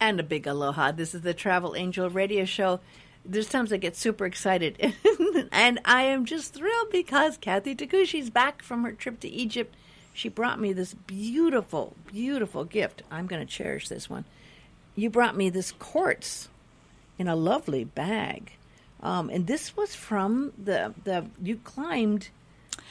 And a big aloha. This is the Travel Angel Radio Show. There's times I get super excited, and I am just thrilled because Kathy Takushi's back from her trip to Egypt. She brought me this beautiful, beautiful gift. I'm going to cherish this one. You brought me this quartz in a lovely bag, um, and this was from the the you climbed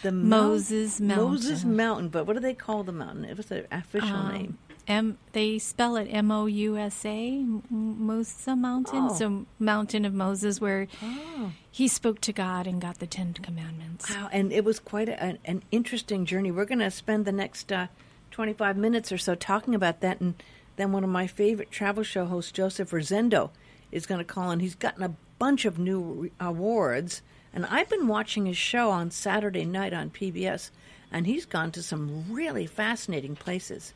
the Moses Mountain. Moses Mountain, but what do they call the mountain? It was the official Um, name. M. They spell it M O U S A, Musa Mountain. Oh. So Mountain of Moses, where Oh. he spoke to God and got the Ten Commandments. Wow, and it was quite a, an, an interesting journey. We're going to spend the next uh, 25 minutes or so talking about that, and then one of my favorite travel show hosts, Joseph Rosendo, is going to call in. He's gotten a bunch of new awards, and I've been watching his show on Saturday night on PBS, and he's gone to some really fascinating places.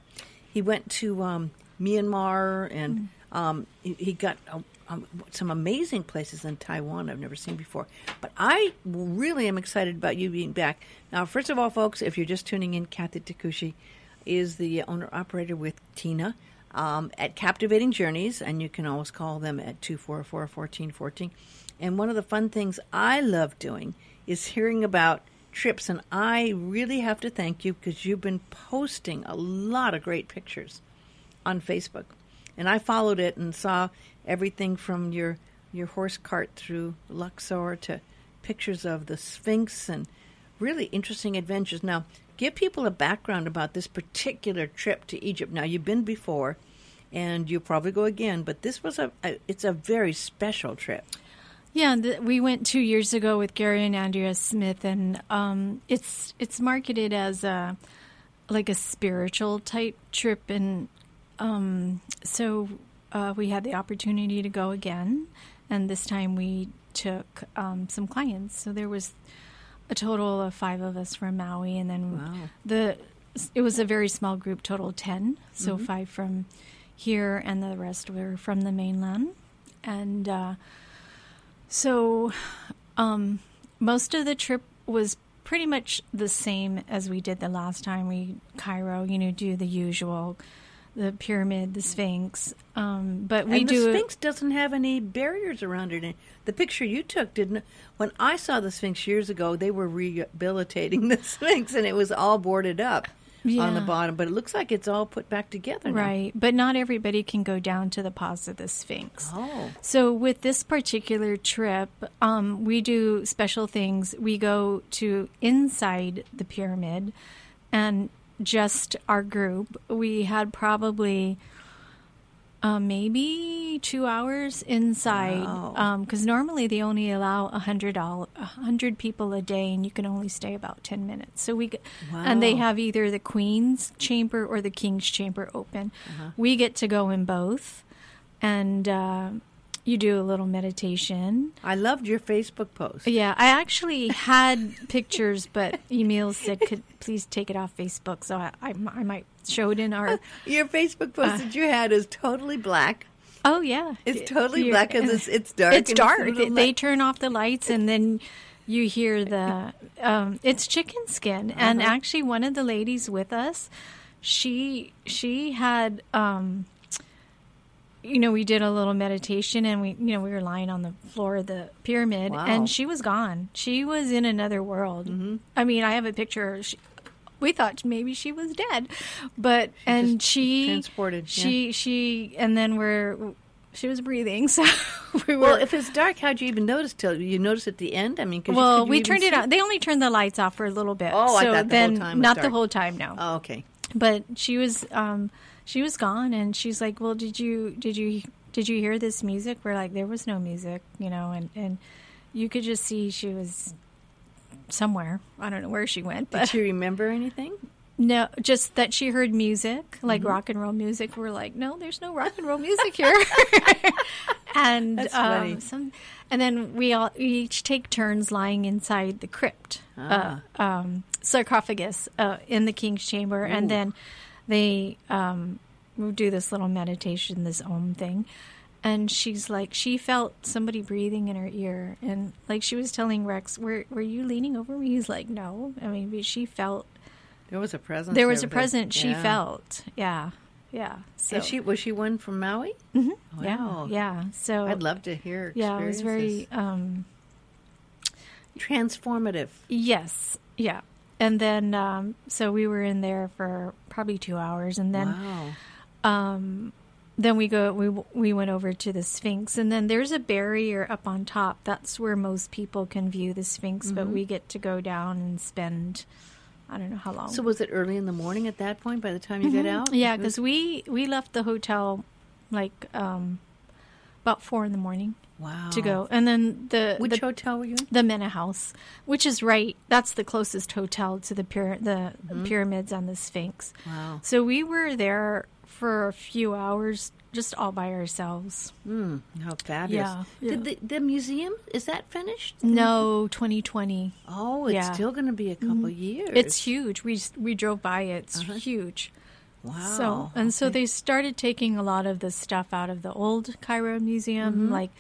He went to um, Myanmar, and um, he, he got uh, um, some amazing places in Taiwan I've never seen before. But I really am excited about you being back. Now, first of all, folks, if you're just tuning in, Kathy Takushi is the owner operator with Tina um, at Captivating Journeys, and you can always call them at 244 1414. And one of the fun things I love doing is hearing about trips, and I really have to thank you because you've been posting a lot of great pictures on Facebook, and I followed it and saw everything from your your horse cart through Luxor to pictures of the Sphinx and really interesting adventures. Now, give people a background about this particular trip to Egypt. Now, you've been before, and you'll probably go again, but this was a, a it's a very special trip. Yeah, the, we went two years ago with Gary and Andrea Smith, and um, it's it's marketed as a like a spiritual type trip, and um, so uh, we had the opportunity to go again, and this time we took um, some clients. So there was a total of five of us from Maui, and then Wow. the it was a very small group, total ten. So five from here, and the rest were from the mainland, and. Uh, so, um, most of the trip was pretty much the same as we did the last time. We Cairo, you know, do the usual, the pyramid, the Sphinx. Um, but we and do the it- Sphinx doesn't have any barriers around it. And The picture you took didn't. When I saw the Sphinx years ago, they were rehabilitating the Sphinx, and it was all boarded up on the bottom. But it looks like it's all put back together. now. right, but not everybody can go down to the paws of the Sphinx. Oh. So with this particular trip, um, we do special things. We go to inside the pyramid, and just our group. We had probably uh, maybe two hours inside Wow. because normally they only allow a hundred a hundred people a day, and you can only stay about ten minutes. So we g- and they have either the queen's chamber or the king's chamber open. Uh-huh. We get to go in both, and uh, you do a little meditation. I loved your Facebook post. Yeah, I actually had pictures, but Emil said, "Could please take it off Facebook?" So I, I, I might show it in our. Your Facebook post that you had is totally black. Oh yeah, It's totally Here- black because it's, it's dark. It's dark. little they turn off the lights, and then you hear the. Um, it's chicken skin, and Uh-huh. actually, one of the ladies with us, she she had. Um, you know, we did a little meditation, and we, you know, we were lying on the floor of the pyramid, Wow. and she was gone. She was in another world. Mm-hmm. I mean, I have a picture. She, we thought maybe she was dead, but and she transported, yeah. She she, and then we're she was breathing, so we were. Well, if it's dark, how'd you even notice till you notice at the end? I mean, well, you we turned it on. They only turned the lights off for a little bit. Oh, I so thought the whole then time was not the whole time. No, Oh, okay. but she was um she was gone, and she's like, "Well, did you did you did you hear this music?" We're like, "There was no music," you know, and and you could just see she was somewhere. I don't know where she went, Did but you remember anything? no, just that she heard music, like Mm-hmm. rock and roll music. We're like, no, there's no rock and roll music here. and um, some, and then we all we each take turns lying inside the crypt, Ah. uh, um, sarcophagus uh, in the king's chamber, and then they um, do this little meditation, this om thing. And she's like, she felt somebody breathing in her ear, and like she was telling Rex, "Were were you leaning over me?" He's like, "No." I mean, but she felt There was a presence. there was a over present she Yeah. felt. Yeah. yeah. So And she was she one from Maui? Mhm. Wow. yeah, yeah. So I'd love to hear. yeah, it was very um, transformative. yes, yeah. And then um, so we were in there for probably two hours, and then wow. um, then we go we we went over to the Sphinx, and then there's a barrier up on top. That's where most people can view the Sphinx, but Mhm. we get to go down and spend. I don't know how long. So was it early in the morning at that point? By the time you Mhm. get out? Yeah, because we we left the hotel like um, about four in the morning wow to go, and then the Which the, hotel were you in? the Mena House, which is right. That's the closest hotel to the pyra- the Mhm. pyramids and the Sphinx. Wow. So we were there for a few hours, just all by ourselves. Mm, how fabulous. Yeah, yeah. Did the, the museum is that finished? No, 2020. Oh, it's Yeah. still going to be a couple years. It's huge. We we drove by it. It's Uh-huh. huge. wow. So and so they started taking a lot of the stuff out of the old Cairo museum, Mhm. like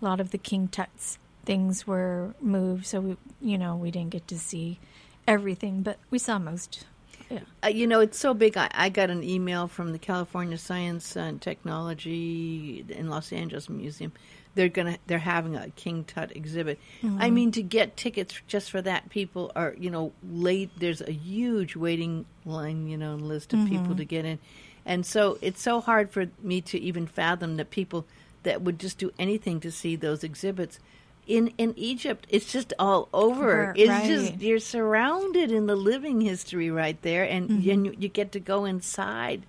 a lot of the King Tut's things were moved. So we, you know, we didn't get to see everything, but we saw most. Yeah. Uh, you know, it's so big. I, I got an email from the California Science and Technology in Los Angeles Museum. They're gonna they're having a King Tut exhibit. Mm-hmm. I mean, to get tickets just for that, people are you know late. There's a huge waiting line, you know, list of people Mm-hmm. to get in, and so it's so hard for me to even fathom that people that would just do anything to see those exhibits. In in Egypt, it's just all over. It's just you're surrounded in the living history right there, and Mm-hmm. and you, you get to go inside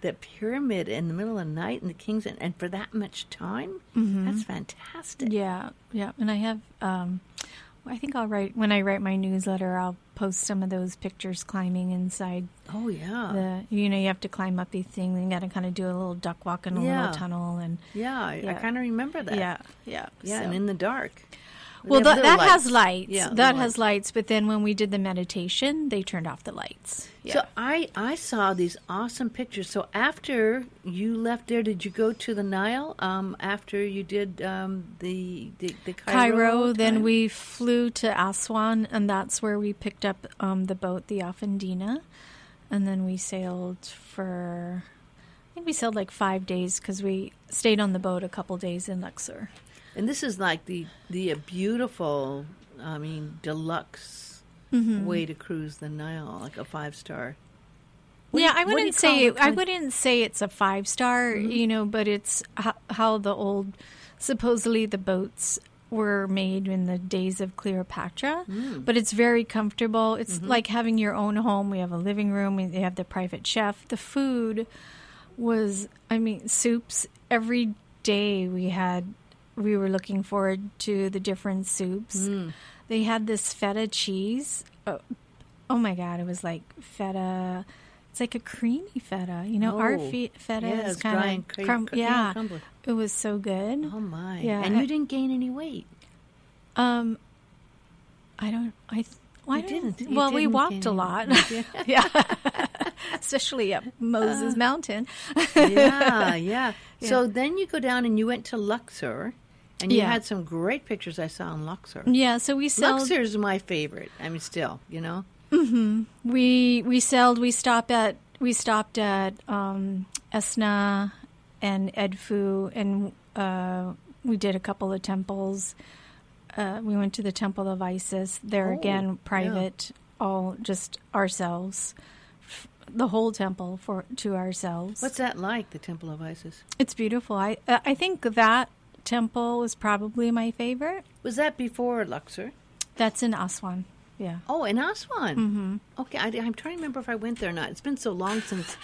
the pyramid in the middle of the night and the king's and, and for that much time. That's fantastic. Mm-hmm. Yeah, yeah. And I have, um, I think I'll write, when I write my newsletter, I'll post some of those pictures climbing inside Oh yeah, the, you know, you have to climb up these things and you got to kind of do a little duck walk in a Yeah. little tunnel. And yeah. I, I kind of remember that. yeah, yeah. yeah, so- and in the dark. They well, have that, little that has lights. Yeah, that little has lights. But then when we did the meditation, they turned off the lights. Yeah. So I I saw these awesome pictures. So after you left there, did you go to the Nile? Um, after you did um, the the, the Cairo, Cairo, then time? we flew to Aswan, and that's where we picked up um, the boat, the Afendina, and then we sailed for. I think we sailed like five days because we stayed on the boat a couple days in Luxor. And this is like the the uh, beautiful, I mean, deluxe Mm-hmm. way to cruise the Nile, like a five star. yeah, I wouldn't say I would. wouldn't say it's a five star, Mm-hmm. you know, but it's how, how the old supposedly the boats were made in the days of Cleopatra. Mm. But it's very comfortable. It's Mm-hmm. like having your own home. We have a living room. We have the private chef. The food was, I mean, soups every day. We had. We were looking forward to the different soups. Mm. They had this feta cheese. Oh, oh my god! It was like feta. It's like a creamy feta. You know, our Oh, fe- feta yeah, is it's dry and kind of crum- cr- yeah, crumbly. It was so good. Oh my! Yeah, and you didn't gain any weight. Um, I don't. I. th- Why didn't. You well, we didn't walked a lot. Yeah. yeah, especially up Moses Mountain. yeah, yeah. So then you go down and you went to Luxor, and you Yeah. had some great pictures I saw in Luxor. Yeah, so we. Luxor is my favorite. I mean, still, you know. We we sailed. We stopped at we stopped at um, Esna and Edfu, and uh, we did a couple of temples. Uh, we went to the Temple of Isis. There Oh, again, yeah. private, all just ourselves. The whole temple for to ourselves. What's that like? The Temple of Isis. It's beautiful. I I think that temple was probably my favorite. Was that before Luxor? That's in Aswan. Yeah. Oh, in Aswan. Mm-hmm. Okay, I, am trying to remember if I went there or not. It's been so long since.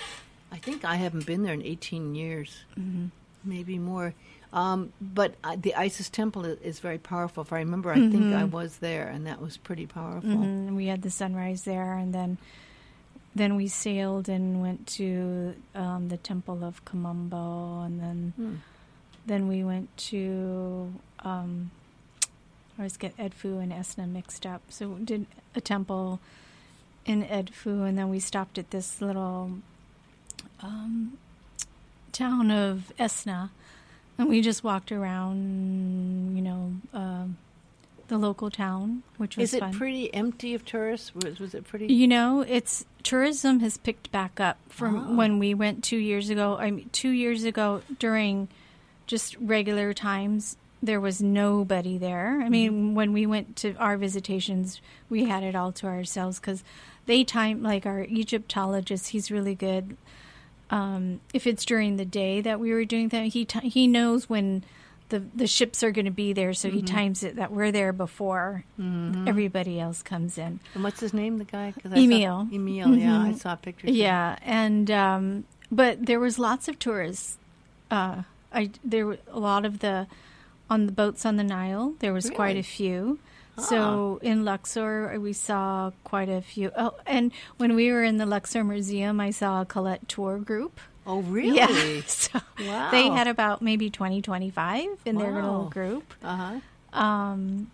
I think I haven't been there in 18 years, mm-hmm. maybe more. Um, but uh, the Isis Temple is, is very powerful. If I remember, I think I was there, and that was pretty powerful. Mhm. We had the sunrise there, and then then we sailed and went to um, the Temple of Kom Ombo, and then Hmm. Then we went to. Um, I always get Edfu and Esna mixed up. So we did a temple in Edfu, and then we stopped at this little um, town of Esna, and we just walked around. You know, um, the local town, which was Is it fun. pretty empty of tourists? Was, was it pretty? You know, it's tourism has picked back up from Oh. when we went two years ago. I mean, two years ago during just regular times, there was nobody there. I mean, Mm-hmm. when we went to our visitations, we had it all to ourselves because they time like our Egyptologist. He's really good. Um, if it's during the day that we were doing that, he ti he knows when the the ships are going to be there, so he Mm-hmm. times it that we're there before everybody else comes in. and what's his name? The guy? Emil. Saw, Emil. Yeah, I Mhm. saw pictures. Yeah, and um, but there was lots of tourists. Uh, I there were a lot of the on the boats on the Nile. There was quite a few. So in Luxor, we saw quite a few. Oh, and when we were in the Luxor Museum, I saw a Collette tour group. Oh, really? Yeah, so Wow. they had about maybe 20, 25 in their little group. Uh huh. Um,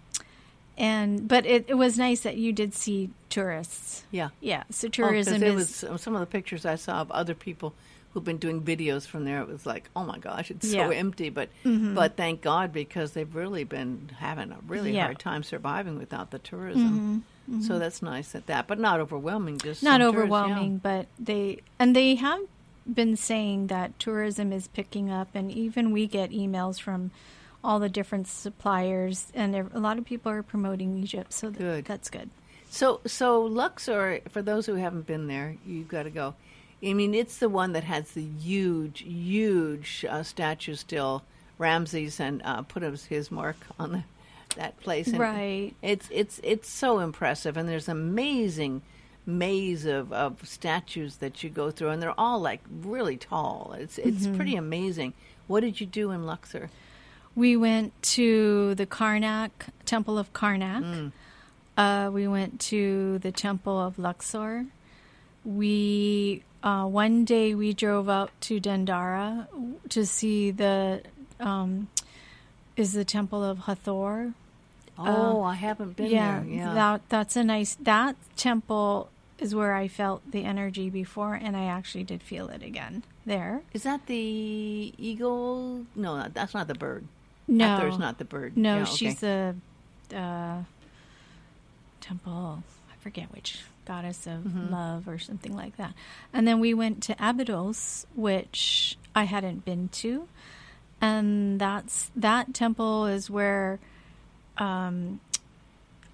and but it, it was nice that you did see tourists. Yeah. Yeah, so Oh, tourism it is was uh, some of the pictures I saw of other people who've been doing videos from there. It was like, oh my gosh, it's so Yeah. Mm-hmm. empty. But but thank God because they've really been having a really Yeah. hard time surviving without the tourism. So that's nice at that, but not overwhelming. Just not some tourists, yeah. overwhelming, but they and they have been saying that tourism is picking up, and even we get emails from all the different suppliers, and a lot of people are promoting Egypt, so th- Good. that's good. So, so Luxor, for those who haven't been there, you've got to go. I mean, it's the one that has the huge, huge uh, statue still. Ramses and uh, put his, his mark on the, that place. And Right. It's it's it's so impressive, and there's amazing maze of, of statues that you go through, and they're all like really tall. It's it's Mm-hmm. pretty amazing. What did you do in Luxor? We went to the Karnak Temple of Karnak. Mm. Uh, we went to the Temple of Luxor. We uh, one day we drove out to Dendara to see the um, is the Temple of Hathor. Oh, I haven't been Uh, yeah, there. Yeah, that that's a nice that temple is where I felt the energy before, and I actually did feel it again there. is that the eagle? No, that's not the bird. No, Hathor's not the bird. No, Yeah, okay. she's the uh, temple. I forget which goddess of Mm-hmm. love or something like that. And then we went to Abydos, which I hadn't been to, and that's that temple is where, um,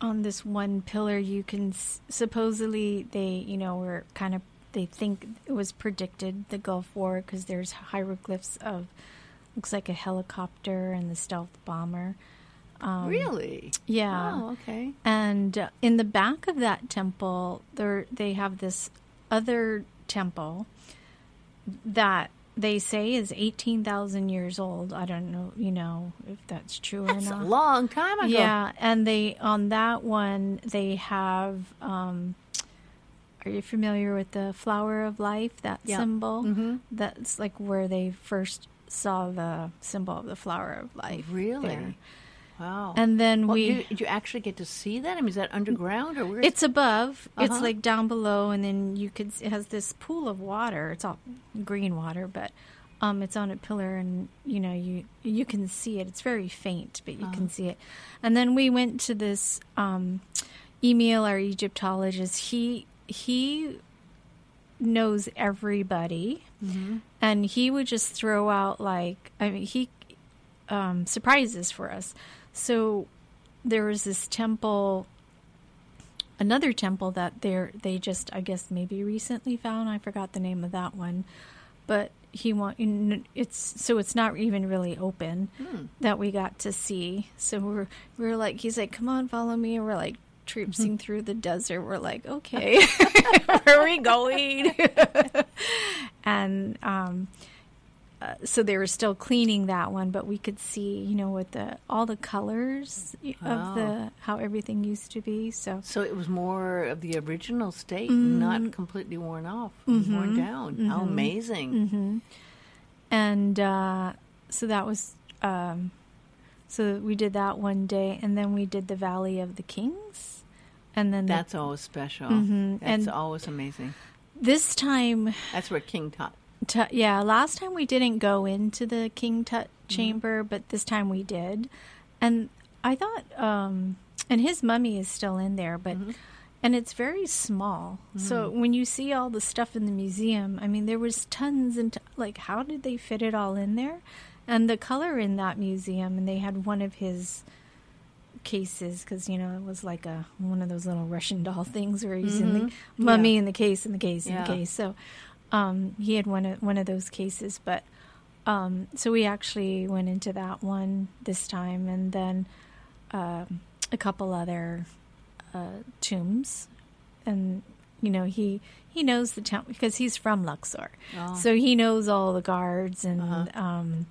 on this one pillar you can s- supposedly they you know were kind of they think it was predicted the Gulf War because there's hieroglyphs of looks like a helicopter and the stealth bomber. Um, really. Yeah. Oh, okay. And uh, in the back of that temple, there they have this other temple that they say is eighteen thousand years old. I don't know, you know, if that's true That's or not. a long time ago. Yeah, and they on that one they have. Um, are you familiar with the flower of life? That Yeah. symbol. Mhm. That's like where they first saw the symbol of the flower of life. Really? there. Wow. And then Well, we. you, did you actually get to see that? I mean, is that underground or where? It's above. It's Uh-huh. like down below, and then you could. It has this pool of water. It's all green water, but um, it's on a pillar, and you know you you can see it. It's very faint, but you Uh-huh. can see it. And then we went to this um, Emil, our Egyptologist. He he knows everybody, Mhm. and he would just throw out like I mean he um, surprises for us. So there was this temple another temple that they're they just I guess maybe recently found. I forgot the name of that one, but he want it's so it's not even really open Hmm. that we got to see. So we're we're like he's like, come on, follow me, and we're like traipsing through the desert. We're like, okay, where are we going? and um, uh, so they were still cleaning that one, but we could see, you know, with the all the colors Wow. of the how everything used to be. So So it was more of the original state, Mm-hmm. not completely worn off, worn down. How amazing! hmm and uh, so that was um, so we did that one day, and then we did the Valley of the Kings, and then the- That's always special. Mhm. That's And- always amazing. this time That's where King Tut. Yeah, last time we didn't go into the King Tut Mm-hmm. chamber, but this time we did. And I thought um, and his mummy is still in there, but and it's very small. So when you see all the stuff in the museum, I mean, there was tons and t- like, how did they fit it all in there? And the color in that museum, and they had one of his cases because you know it was like a one of those little Russian doll things where he's in the mummy in the case in the case in Yeah. the case. So um, he had one of one of those cases, but um, so we actually went into that one this time, and then um, a couple other uh, tombs, and you know he he knows the town because he's from Luxor, Oh. so he knows all the guards, and Uh-huh. um,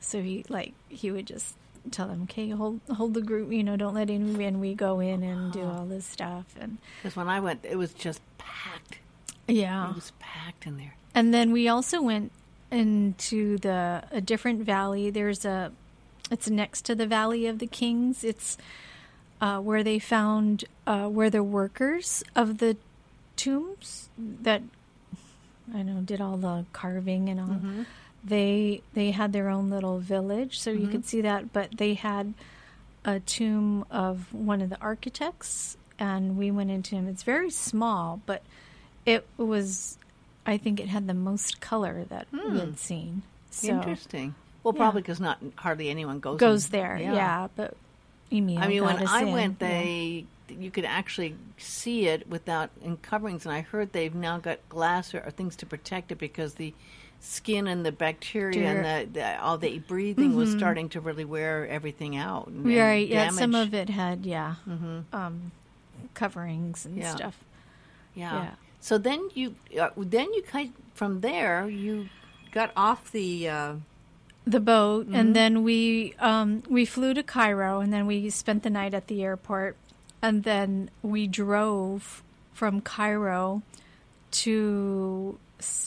so he like he would just tell them, okay, hold hold the group, you know, don't let anyone and we go in and do all this stuff, and Because when I went, it was just. Yeah, It was packed in there. and then we also went into the a different valley. There's a it's next to the Valley of the Kings. It's uh, where they found uh, where the workers of the tombs that I know did all the carving and all. They they had their own little village, so you could see that. But they had a tomb of one of the architects, and we went into him. It's very small, but it was. I think it had the most color that we had seen. So Interesting. Well, Yeah. probably because not hardly anyone goes goes in- there, yeah. yeah but Emil I mean, when I in, went, yeah. they you could actually see it without in coverings, and I heard they've now got glass or, or things to protect it because the skin and the bacteria and the, the all the breathing was starting to really wear everything out. And, and Mm-hmm. right, yeah. Some of it had, yeah, um, coverings and Yeah. stuff. Yeah. Yeah. So then you, uh, then you kind from there you got off the. Uh, the boat Mm-hmm. and then we um, we flew to Cairo and then we spent the night at the airport and then we drove from Cairo to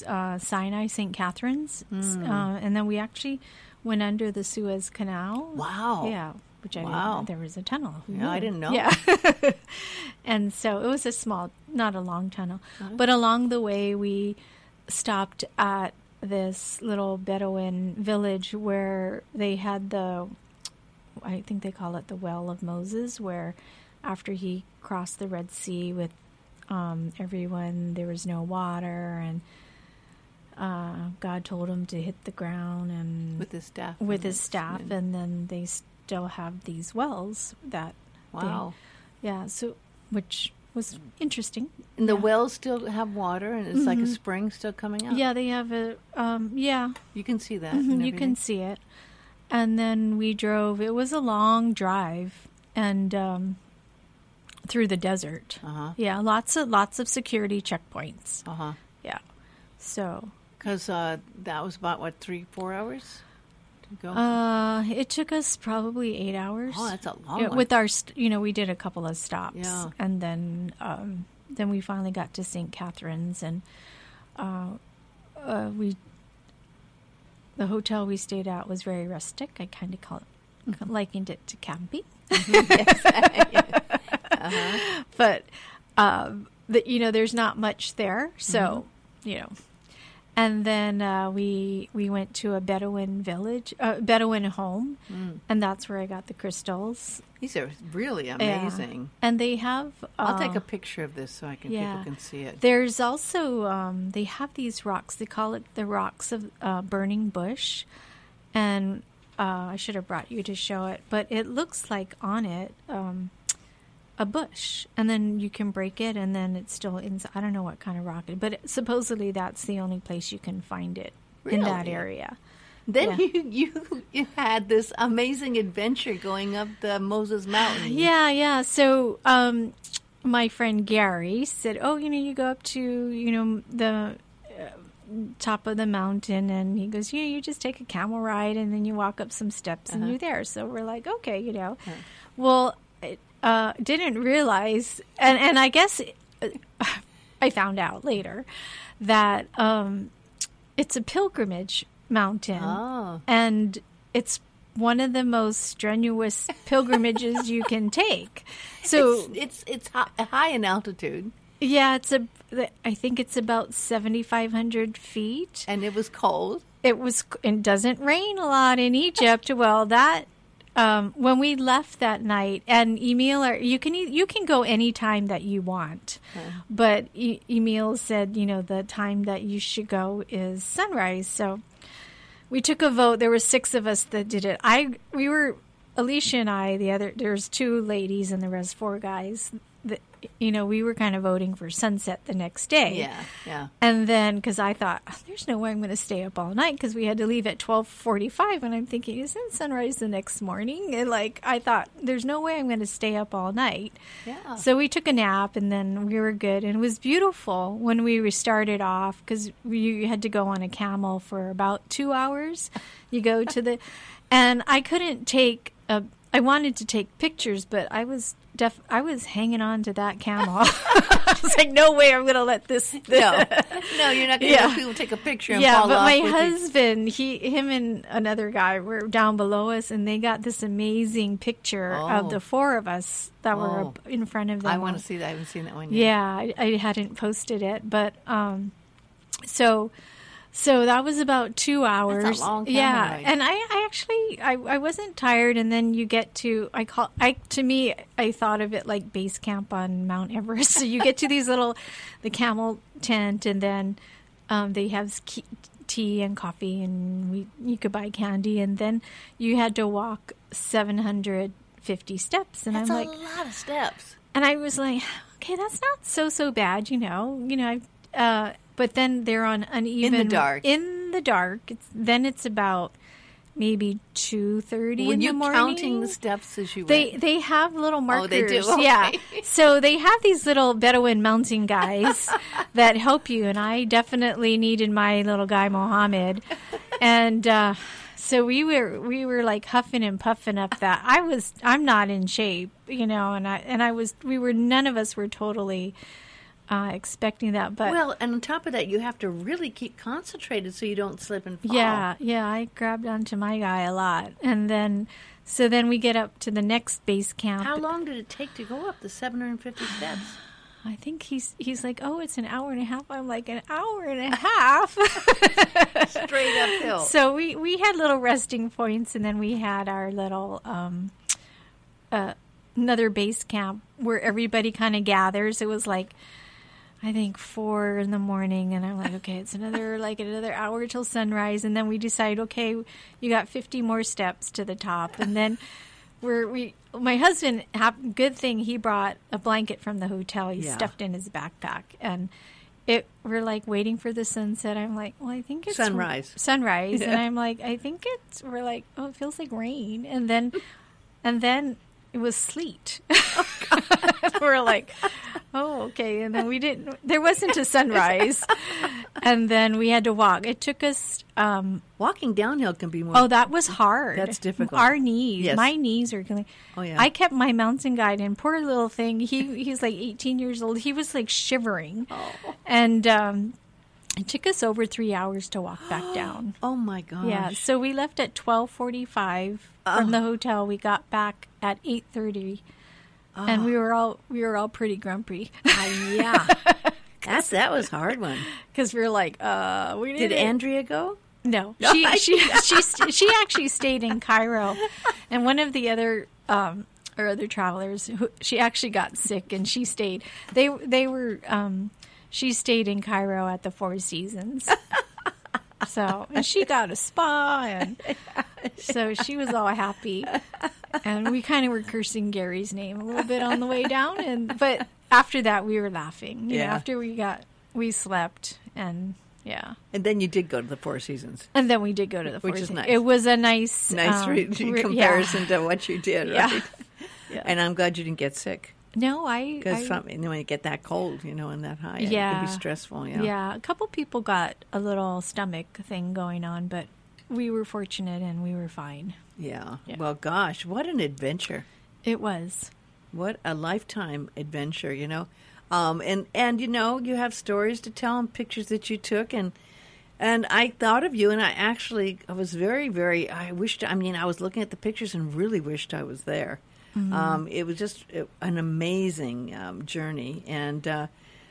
uh, Sinai St. Catherine's Mm. uh, and then we actually went under the Suez Canal wow. yeah which I Wow. there was a tunnel Who Yeah, I didn't know. yeah and so it was a small not a long tunnel Uh-huh. but along the way we stopped at this little Bedouin village where they had the, I think they call it the Well of Moses, where after he crossed the Red Sea with um, everyone, there was no water, and uh, God told him to hit the ground and With his staff. with his staff, and then they still have these wells that, they- wow. yeah, so which was interesting. And the Yeah. wells still have water, and it's like a spring still coming out. Yeah, they have a, um, yeah, you can see that. Mhm, you can see it. And then we drove. It was a long drive, and um, through the desert. Uh-huh. Yeah, lots of lots of security checkpoints. Uh huh. Yeah. So Because uh, that was about what three, four hours go. uh, it took us probably eight hours. oh, that's a long one. with our, st- you know, we did a couple of stops, Yeah. and then um, then we finally got to St. Catherine's, and uh, uh, we the hotel we stayed at was very rustic. I kind of call it, likened it to camping, uh-huh. but um, the, you know, there's not much there, so you know. And then uh, we we went to a Bedouin village, uh, Bedouin home, Mm. and that's where I got the crystals. These are really Yeah. amazing. And they have. I'll uh, take a picture of this so I can yeah. people can see it. There's also um, they have these rocks. They call it the rocks of uh, burning bush, and uh, I should have brought you to show it. But it looks like on it um, a bush, and then you can break it, and then it's still in. I don't know what kind of rock it, but supposedly that's the only place you can find it in that area. Then yeah. you, you you had this amazing adventure going up the Moses Mountain. Yeah, yeah. So um, my friend Gary said, "Oh, you know, you go up to you know the uh, top of the mountain, and he goes, you know, you just take a camel ride, and then you walk up some steps, and Uh-huh. you're there." So we're like, "Okay, you know." Well, it, uh, didn't realize, and and I guess uh, I found out later that um, it's a pilgrimage mountain Oh. and it's one of the most strenuous pilgrimages you can take. So it's it's, it's high, high in altitude, yeah, it's a. I think it's about seventy five hundred feet. and it was cold. It was. It doesn't rain a lot in Egypt. Well, that um, when we left that night, and Emil, or you can you can go any time that you want, but e- Emil said, you know, the time that you should go is sunrise. So we took a vote. There were six of us that did it. I we were Alicia and I. The other there's two ladies and the rest four guys. That you know we were kind of voting for sunset the next day. Yeah, yeah. And then, because I thought, "Oh, there's no way I'm going to stay up all night because we had to leave at 12:45, and I'm thinking, isn't sunrise the next morning? And like, I thought, there's no way I'm going to stay up all night. Yeah. So we took a nap, and then we were good, and it was beautiful when we started off because you had to go on a camel for about two hours. You go to the, and I couldn't take a. I wanted to take pictures, but I was def. I was hanging on to that camel. I was like, no way, I'm going to let this. No, no, you're not going to Yeah. let people take a picture and yeah, fall but off my with you. husband, he, him, and another guy were down below us, and they got this amazing picture Oh. of the four of us that were Oh. up in front of them. I want to see that. I haven't seen that one yet. Yeah, I, I hadn't posted it, but um, so so that was about two hours. yeah, ride. and I, I actually I, I wasn't tired, and then you get to I call I to me I thought of it like base camp on Mount Everest. So you get to these little the camel tent, and then um, they have tea and coffee, and we you could buy candy, and then you had to walk seven hundred fifty steps, and That's I'm like a lot of steps. And I was like, okay, that's not so so bad, you know, you know. I. Uh, but then they're on uneven in the dark. In the dark, it's then it's about maybe two thirty Were in you the morning. counting the steps as you They went? they have little markers. Oh, they do? Yeah. So they have these little Bedouin mountain guys that help you, and I definitely needed my little guy Mohammed, and uh, so we were we were like huffing and puffing up that I was I'm not in shape, you know, and I and I was we were none of us were totally uh, expecting that, but Well, and on top of that, you have to really keep concentrated so you don't slip and fall. Yeah, yeah, I grabbed onto my guy a lot, and then so then we get up to the next base camp. How long did it take to go up the 750 steps? I think he's he's like, oh, it's an hour and a half. I'm like, an hour and a half. Straight uphill. so we we had little resting points, and then we had our little um, uh, another base camp where everybody kind of gathers. It was like. I think four in the morning, and I'm like, okay, it's another like another hour till sunrise, and then we decide, okay, you got 50 more steps to the top, and then we're we. My husband, good thing he brought a blanket from the hotel. He Yeah. stuffed in his backpack, and it. We're like waiting for the sunset. I'm like, well, I think it's Sunrise. sunrise, and I'm like, I think it's. We're like, oh, it feels like rain, and then, and then it was sleet. we're like, oh, okay. And then we didn't. There wasn't a sunrise, and then we had to walk. It took us. Um, Walking downhill can be more. oh, that was hard. That's difficult. Our knees, Yes. my knees are going. Oh, yeah. I kept my mountain guide, and poor little thing. He he's like 18 years old. He was like shivering, Oh. and um, it took us over three hours to walk back down. oh my gosh. Yeah, so we left at twelve forty-five from the hotel. We got back at eight thirty, and we were all we were all pretty grumpy Ah, yeah. That's that was a hard one. because we were like, uh, we Did Andrea go? No, she she she st- she actually stayed in Cairo, and one of the other um, or other travelers, who, she actually got sick and she stayed. They they were um, she stayed in Cairo at the Four Seasons. So and she got a spa and so she was all happy, and we kind of were cursing Gary's name a little bit on the way down, and but after that we were laughing. You know, Yeah. after we got we slept and yeah. And then you did go to the Four Seasons. And then we did go to the Which Four is Seasons. nice. It was a nice, Nice um, re- re- comparison Yeah. to what you did, Yeah. right? Yeah. And I'm glad you didn't get sick No, I, because I when you get that cold, you know, and that high, yeah, it can be stressful. Yeah. yeah. a couple people got a little stomach thing going on, but we were fortunate and we were fine. Yeah. Yeah. Well, gosh, what an adventure! It was. What a lifetime adventure, you know. Um, and and you know, you have stories to tell and pictures that you took, and and I thought of you, and I actually I was very very I wished I mean I was looking at the pictures and really wished I was there. Um, it was just an amazing um, journey, and uh,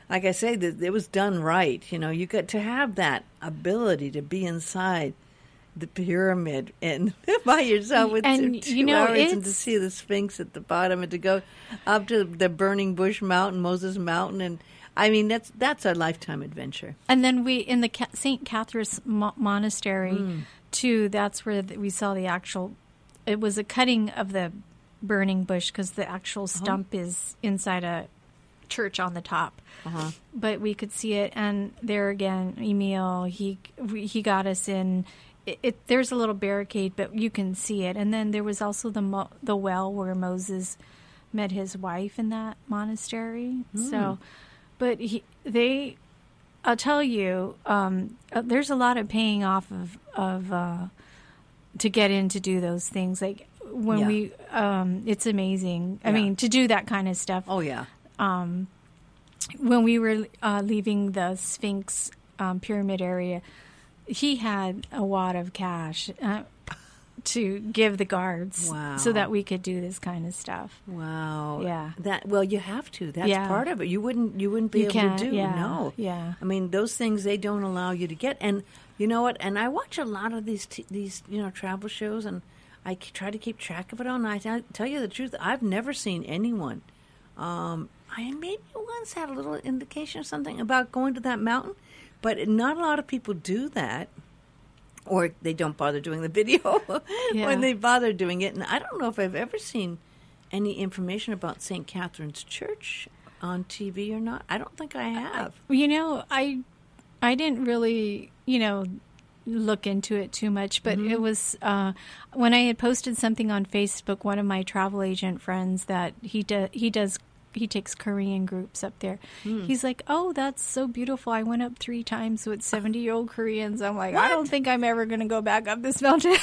like I say, that it was done right. You know, you got to have that ability to be inside the pyramid and by yourself with And, two you know, hours and to see the Sphinx at the bottom and to go up to the burning bush mountain, Moses Mountain, and I mean that's that's a lifetime adventure. And then we in the St. Catherine's Mo- Monastery, Hmm. too. That's where we saw the actual. It was a cutting of the burning bush because the actual Uh-huh. stump is inside a church on the top. Uh-huh. But we could see it, and there again, Emil he we- he got us in. It, it, there's a little barricade, but you can see it. And then there was also the mo- the well where Moses met his wife in that monastery. So, but he they I'll tell you, um, uh, there's a lot of paying off of of uh, to get in to do those things. Like when Yeah. we, um, it's amazing. I Yeah. mean, to do that kind of stuff. Oh yeah, When we were uh, leaving the Sphinx um, pyramid area, he had a wad of cash uh, to give the guards, Wow. so that we could do this kind of stuff. wow, Yeah. That well, you have to. That's Yeah. part of it. You wouldn't you wouldn't be You able to do yeah, no. yeah. I mean, those things they don't allow you to get. And you know what? And I watch a lot of these t- these you know travel shows, and I try to keep track of it all. And I tell- tell you the truth, I've never seen anyone. Um, I maybe once had a little indication of something about going to that mountain, but not a lot of people do that. Or they don't bother doing the video Yeah. when they bother doing it. And I don't know if I've ever seen any information about St. Catherine's Church on TV or not. I don't think I have. You know, I I didn't really, you know, look into it too much, but Mm-hmm. it was uh, when I had posted something on Facebook. One of my travel agent friends that he does he does he takes Korean groups up there. Hmm. He's like, "Oh, that's so beautiful! I went up three times with seventy year old Koreans." I'm like, I don't think I'm ever going to go back up this mountain.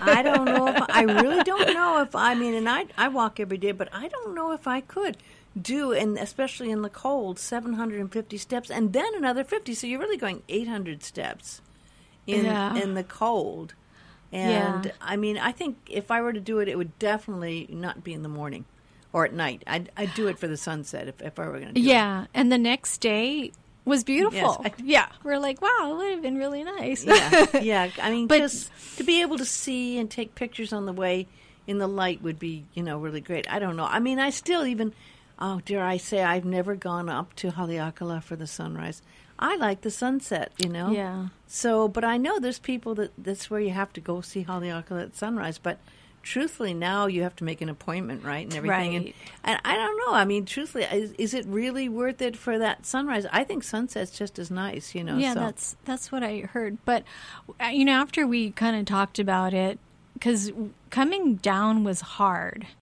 I don't know if I really don't know if I mean, and I I walk every day, but I don't know if I could do, and especially in the cold, seven hundred and fifty steps, and then another fifty. So you're really going eight hundred steps in Yeah. in the cold. And Yeah. I mean, I think if I were to do it, it would definitely not be in the morning or at night. I'd I'd do it for the sunset if, if I were going to. do it. yeah, and the next day was beautiful. I- yeah, we're like, wow, it would have been really nice. yeah, yeah. I mean, But- just to be able to see and take pictures on the way in the light would be, you know, really great. I don't know. I mean, I still even, oh, dare I say, I've never gone up to Haleakala for the sunrise. I like the sunset, you know. Yeah. So, but I know there's people that that's where you have to go see Haleakala at sunrise, but. Truthfully, now you have to make an appointment, right, and everything. And, Right. and I don't know. I mean, truthfully, is, is it really worth it for that sunrise? I think sunset's just as nice, you know. Yeah, so. that's that's what I heard. But uh, you know, after we kind of talked about it, because coming down was hard.